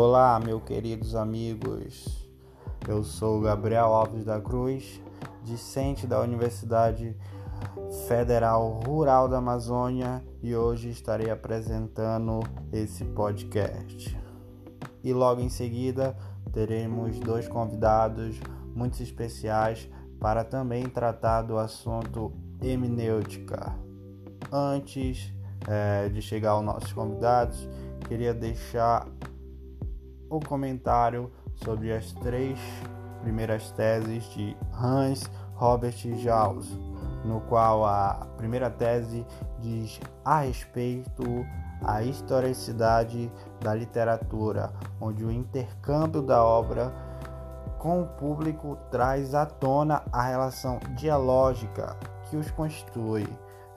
Olá, meus queridos amigos. Eu sou Gabriel Alves da Cruz, discente da Universidade Federal Rural da Amazônia e hoje estarei apresentando esse podcast. E logo em seguida teremos dois convidados muito especiais para também tratar do assunto hermenêutica. Antes é, de chegar aos nossos convidados, queria deixar o comentário sobre as três primeiras teses de Hans Robert Jauss, no qual a primeira tese diz a respeito à historicidade da literatura, onde o intercâmbio da obra com o público traz à tona a relação dialógica que os constitui,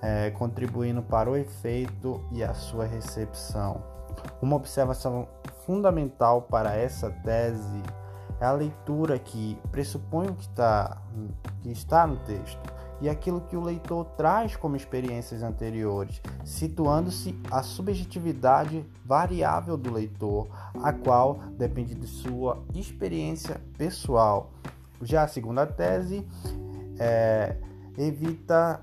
é, contribuindo para o efeito e a sua recepção. Uma observação fundamental para essa tese é a leitura que pressupõe o que, tá, que está no texto e aquilo que o leitor traz como experiências anteriores, situando-se a subjetividade variável do leitor, a qual depende de sua experiência pessoal. Já a segunda tese é, evita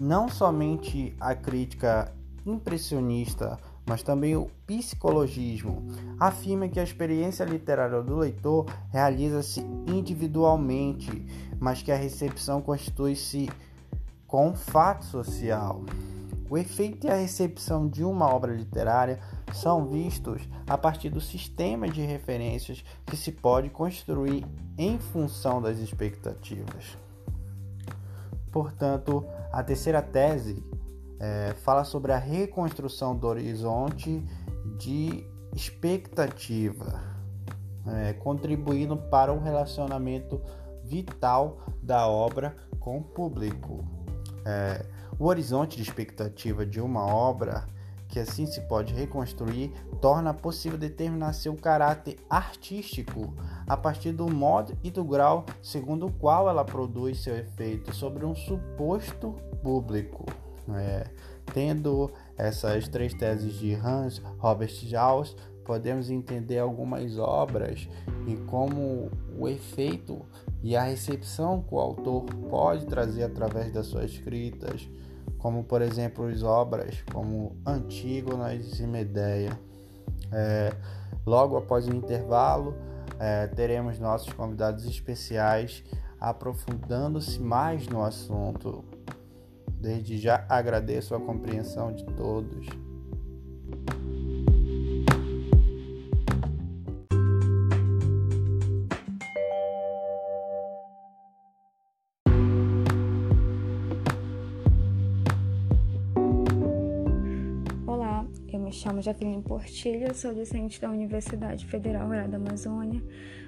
não somente a crítica impressionista mas também o psicologismo. Afirma que a experiência literária do leitor realiza-se individualmente, mas que a recepção constitui-se com um fato social. O efeito e a recepção de uma obra literária são vistos a partir do sistema de referências que se pode construir em função das expectativas. Portanto, a terceira tese é, fala sobre a reconstrução do horizonte de expectativa, é, contribuindo para o relacionamento vital da obra com o público. É, o horizonte de expectativa de uma obra que assim se pode reconstruir torna possível determinar seu caráter artístico a partir do modo e do grau segundo o qual ela produz seu efeito sobre um suposto público. É, tendo essas três teses de Hans Robert Jauss, podemos entender algumas obras e como o efeito e a recepção que o autor pode trazer através das suas escritas, como por exemplo as obras como Antígonas e Medeia. É, logo após o intervalo, é, teremos nossos convidados especiais aprofundando-se mais no assunto. Desde já agradeço a compreensão de todos. Olá, eu me chamo Jaqueline Portilha, sou docente da Universidade Federal Rural da Amazônia.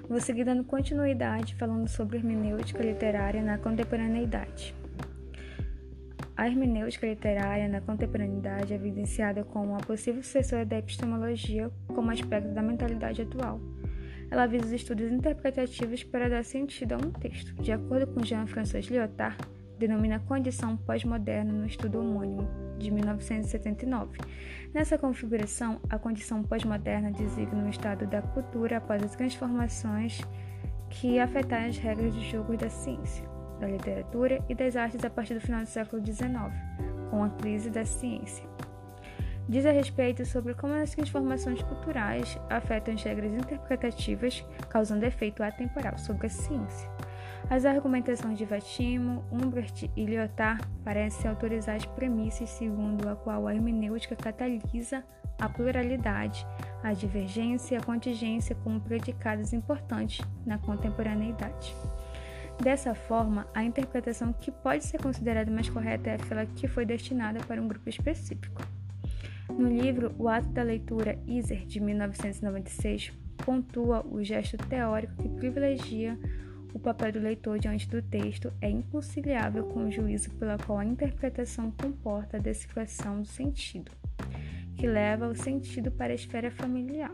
Vou seguir dando continuidade falando sobre hermenêutica literária na contemporaneidade. A hermenêutica literária na contemporaneidade é evidenciada como uma possível sucessora da epistemologia como aspecto da mentalidade atual. Ela visa os estudos interpretativos para dar sentido a um texto. De acordo com Jean-François Lyotard, denomina condição pós-moderna no estudo homônimo, de 1979. Nessa configuração, a condição pós-moderna designa um estado da cultura após as transformações que afetaram as regras de jogo da ciência da literatura e das artes a partir do final do século XIX, com a crise da ciência. Diz a respeito sobre como as transformações culturais afetam as regras interpretativas, causando efeito atemporal sobre a ciência. As argumentações de Vatimo, Humbert e Lyotard parecem autorizar as premissas segundo a qual a hermenêutica catalisa a pluralidade, a divergência e a contingência como predicados importantes na contemporaneidade. Dessa forma, a interpretação que pode ser considerada mais correta é aquela que foi destinada para um grupo específico. No livro O Ato da Leitura Iser, de 1996, pontua o gesto teórico que privilegia o papel do leitor diante do texto é inconciliável com o juízo pela qual a interpretação comporta a decifração do sentido, que leva o sentido para a esfera familiar.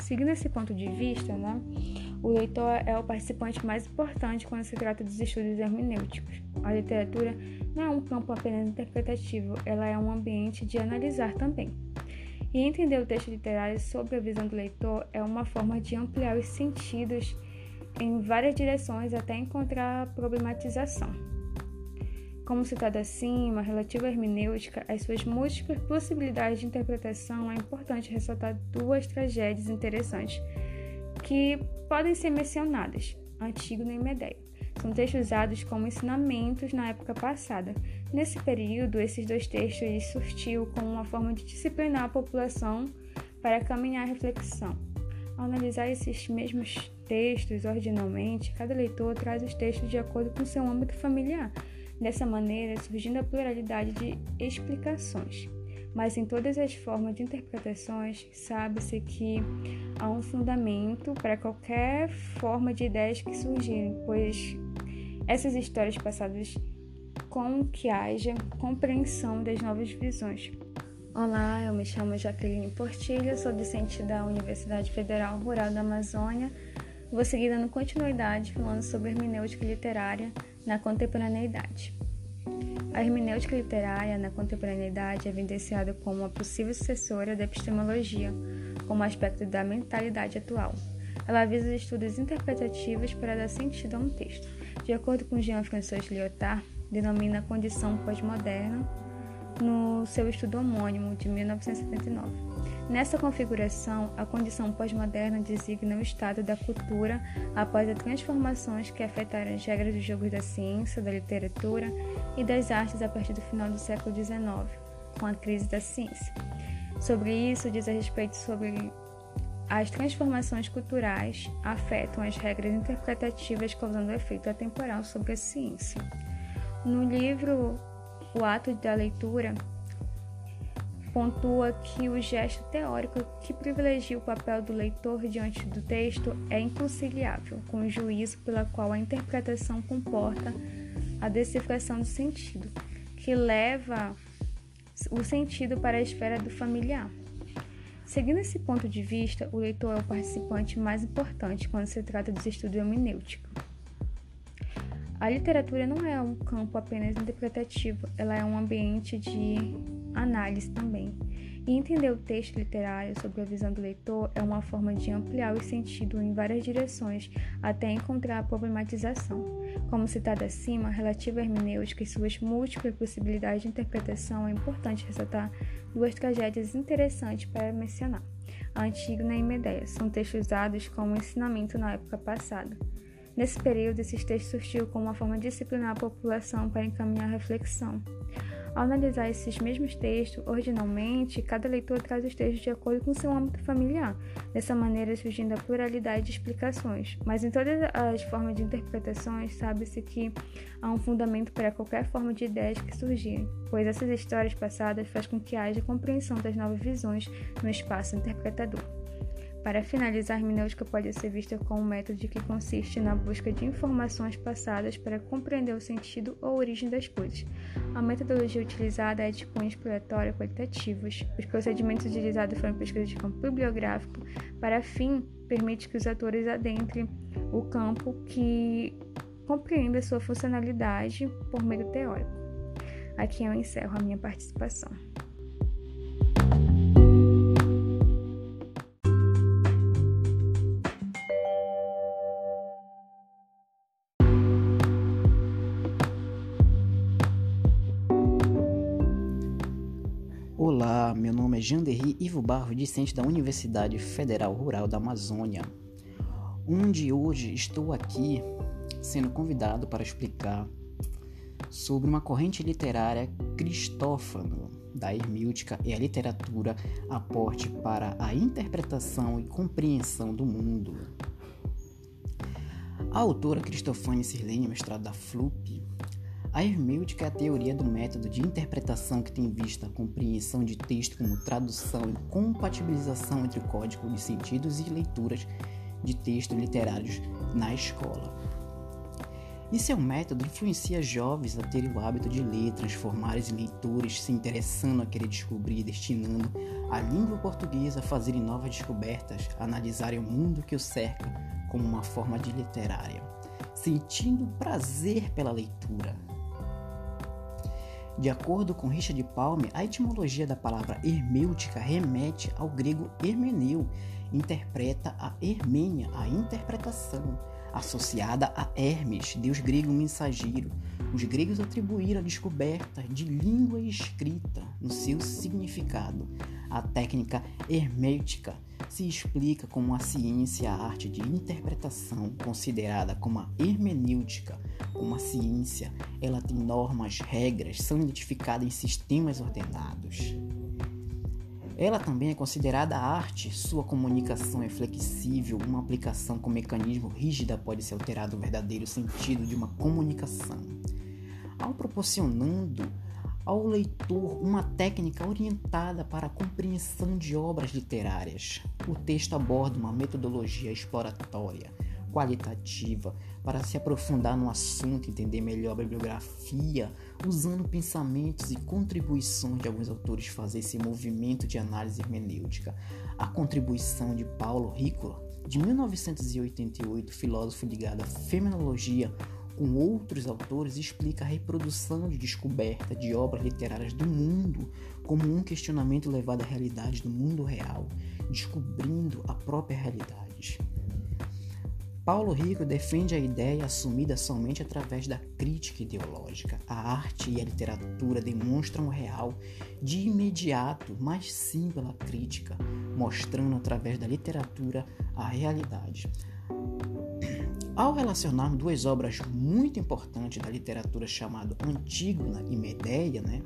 Seguindo esse ponto de vista, né, o leitor é o participante mais importante quando se trata dos estudos hermenêuticos. A literatura não é um campo apenas interpretativo, ela é um ambiente de analisar também. E entender o texto literário sobre a visão do leitor é uma forma de ampliar os sentidos em várias direções até encontrar a problematização. Como citado acima, relativo à hermenêutica, as suas múltiplas possibilidades de interpretação, é importante ressaltar duas tragédias interessantes que podem ser mencionadas: Antígona e Medeia. São textos usados como ensinamentos na época passada. Nesse período, esses dois textos surtiu como uma forma de disciplinar a população para caminhar à reflexão. Ao analisar esses mesmos textos ordinalmente, cada leitor traz os textos de acordo com seu âmbito familiar, dessa maneira surgindo a pluralidade de explicações. Mas em todas as formas de interpretações, sabe-se que há um fundamento para qualquer forma de ideias que surgirem, pois essas histórias passadas com que haja compreensão das novas visões. Olá, eu me chamo Jaqueline Portilha, sou docente da Universidade Federal Rural da Amazônia. Vou seguir dando continuidade falando sobre hermenêutica literária na contemporaneidade. A hermenêutica literária na contemporaneidade é evidenciada como uma possível sucessora da epistemologia, como aspecto da mentalidade atual. Ela visa os estudos interpretativos para dar sentido a um texto. De acordo com Jean-François Lyotard, denomina a condição pós-moderna no seu estudo homônimo de 1979. Nessa configuração, a condição pós-moderna designa o estado da cultura após as transformações que afetaram as regras dos jogos da ciência, da literatura e das artes a partir do final do século XIX, com a crise da ciência. Sobre isso, diz a respeito sobre as transformações culturais afetam as regras interpretativas, causando efeito atemporal sobre a ciência. No livro O Ato da Leitura, pontua que o gesto teórico que privilegia o papel do leitor diante do texto é inconciliável com o juízo pela qual a interpretação comporta a decifração do sentido, que leva o sentido para a esfera do familiar. Seguindo esse ponto de vista, o leitor é o participante mais importante quando se trata dos estudos hermenêuticos. A literatura não é um campo apenas interpretativo, ela é um ambiente de análise também. E entender o texto literário sobre a visão do leitor é uma forma de ampliar o sentido em várias direções até encontrar a problematização. Como citado acima, relativa à hermenêutica e suas múltiplas possibilidades de interpretação, é importante ressaltar duas tragédias interessantes para mencionar. A Antígona e Medeia são textos usados como ensinamento na época passada. Nesse período, esses textos surgiu como uma forma de disciplinar a população para encaminhar a reflexão. Ao analisar esses mesmos textos, originalmente, cada leitor traz os textos de acordo com seu âmbito familiar, dessa maneira surgindo a pluralidade de explicações. Mas em todas as formas de interpretações, sabe-se que há um fundamento para qualquer forma de ideias que surgirem, pois essas histórias passadas fazem com que haja compreensão das novas visões no espaço interpretador. Para finalizar, a hermenêutica pode ser vista como um método que consiste na busca de informações passadas para compreender o sentido ou origem das coisas. A metodologia utilizada é de cunho exploratório qualitativos. Os procedimentos utilizados foram pesquisa de campo bibliográfico, para fim, permite que os atores adentrem o campo que compreenda sua funcionalidade por meio teórico. Aqui eu encerro a minha participação. Janderri Ivo Barro, discente da Universidade Federal Rural da Amazônia, onde hoje estou aqui sendo convidado para explicar sobre uma corrente literária cristófano da hermêutica e a literatura aporte para a interpretação e compreensão do mundo. A autora Cristofane Sirlene, mestrado da FLUP, a hermenêutica é a teoria do método de interpretação que tem vista a compreensão de texto como tradução e compatibilização entre o código de sentidos e leituras de textos literários na escola. Esse é um método influencia jovens a terem o hábito de ler, transformarem em leitores, se interessando a querer descobrir, destinando a língua portuguesa a fazerem novas descobertas, a analisarem o mundo que o cerca como uma forma de literária, sentindo prazer pela leitura, De acordo com Richard Palmer, a etimologia da palavra hermêutica remete ao grego hermeneu, interpreta a Hermênia, a interpretação, associada a Hermes, deus grego mensageiro. Os gregos atribuíram a descoberta de língua escrita no seu significado. A técnica hermêutica se explica como a ciência a arte de interpretação, considerada como a hermenêutica, como a ciência. Ela tem normas, regras, são identificadas em sistemas ordenados. Ela também é considerada arte, sua comunicação é flexível, uma aplicação com mecanismo rígida pode ser alterado o verdadeiro sentido de uma comunicação. Ao proporcionando ao leitor uma técnica orientada para a compreensão de obras literárias, o texto aborda uma metodologia exploratória, qualitativa, para se aprofundar no assunto, entender melhor a bibliografia, usando pensamentos e contribuições de alguns autores, fazer esse movimento de análise hermenêutica. A contribuição de Paulo Ricola, de 1988, filósofo ligado à fenomenologia, com outros autores, explica a reprodução de descoberta de obras literárias do mundo como um questionamento levado à realidade do mundo real, descobrindo a própria realidade. Paulo Rico defende a ideia assumida somente através da crítica ideológica. A arte e a literatura demonstram o real de imediato, mas sim pela crítica, mostrando através da literatura a realidade. Ao relacionar duas obras muito importantes da literatura chamadas Antígona e Medeia, né,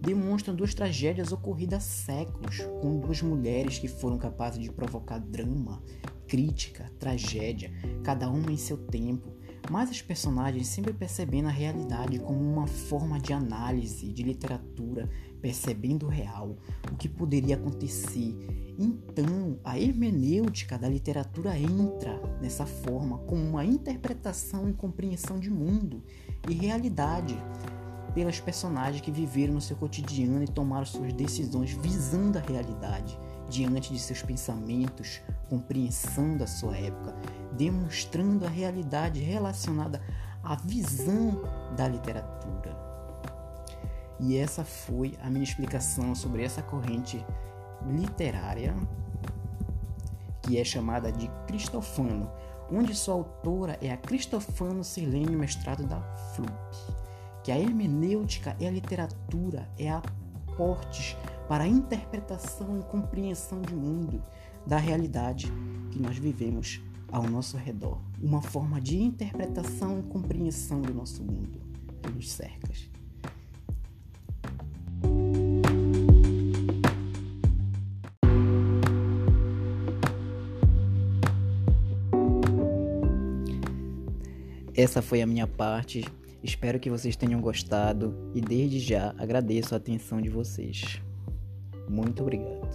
demonstram duas tragédias ocorridas há séculos, com duas mulheres que foram capazes de provocar drama crítica, tragédia, cada uma em seu tempo, mas os personagens sempre percebendo a realidade como uma forma de análise, de literatura, percebendo o real, o que poderia acontecer. Então, a hermenêutica da literatura entra nessa forma como uma interpretação e compreensão de mundo e realidade pelas personagens que viveram no seu cotidiano e tomaram suas decisões visando a realidade diante de seus pensamentos, compreensão da sua época, demonstrando a realidade relacionada à visão da literatura. E essa foi a minha explicação sobre essa corrente literária que é chamada de Cristofano, onde sua autora é a Cristofano Silênio, mestrado da FLUP, que a hermenêutica e a literatura é aportes para a interpretação e compreensão de mundo, da realidade que nós vivemos ao nosso redor, uma forma de interpretação e compreensão do nosso mundo que nos cerca. Essa foi a minha parte. Espero que vocês tenham gostado e desde já agradeço a atenção de vocês. Muito obrigado.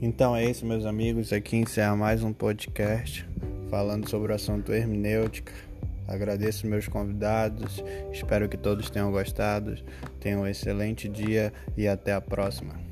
Então é isso, meus amigos. Aqui encerra mais um podcast falando sobre o assunto hermenêutica. Agradeço meus convidados, espero que todos tenham gostado. Tenham um excelente dia e até a próxima.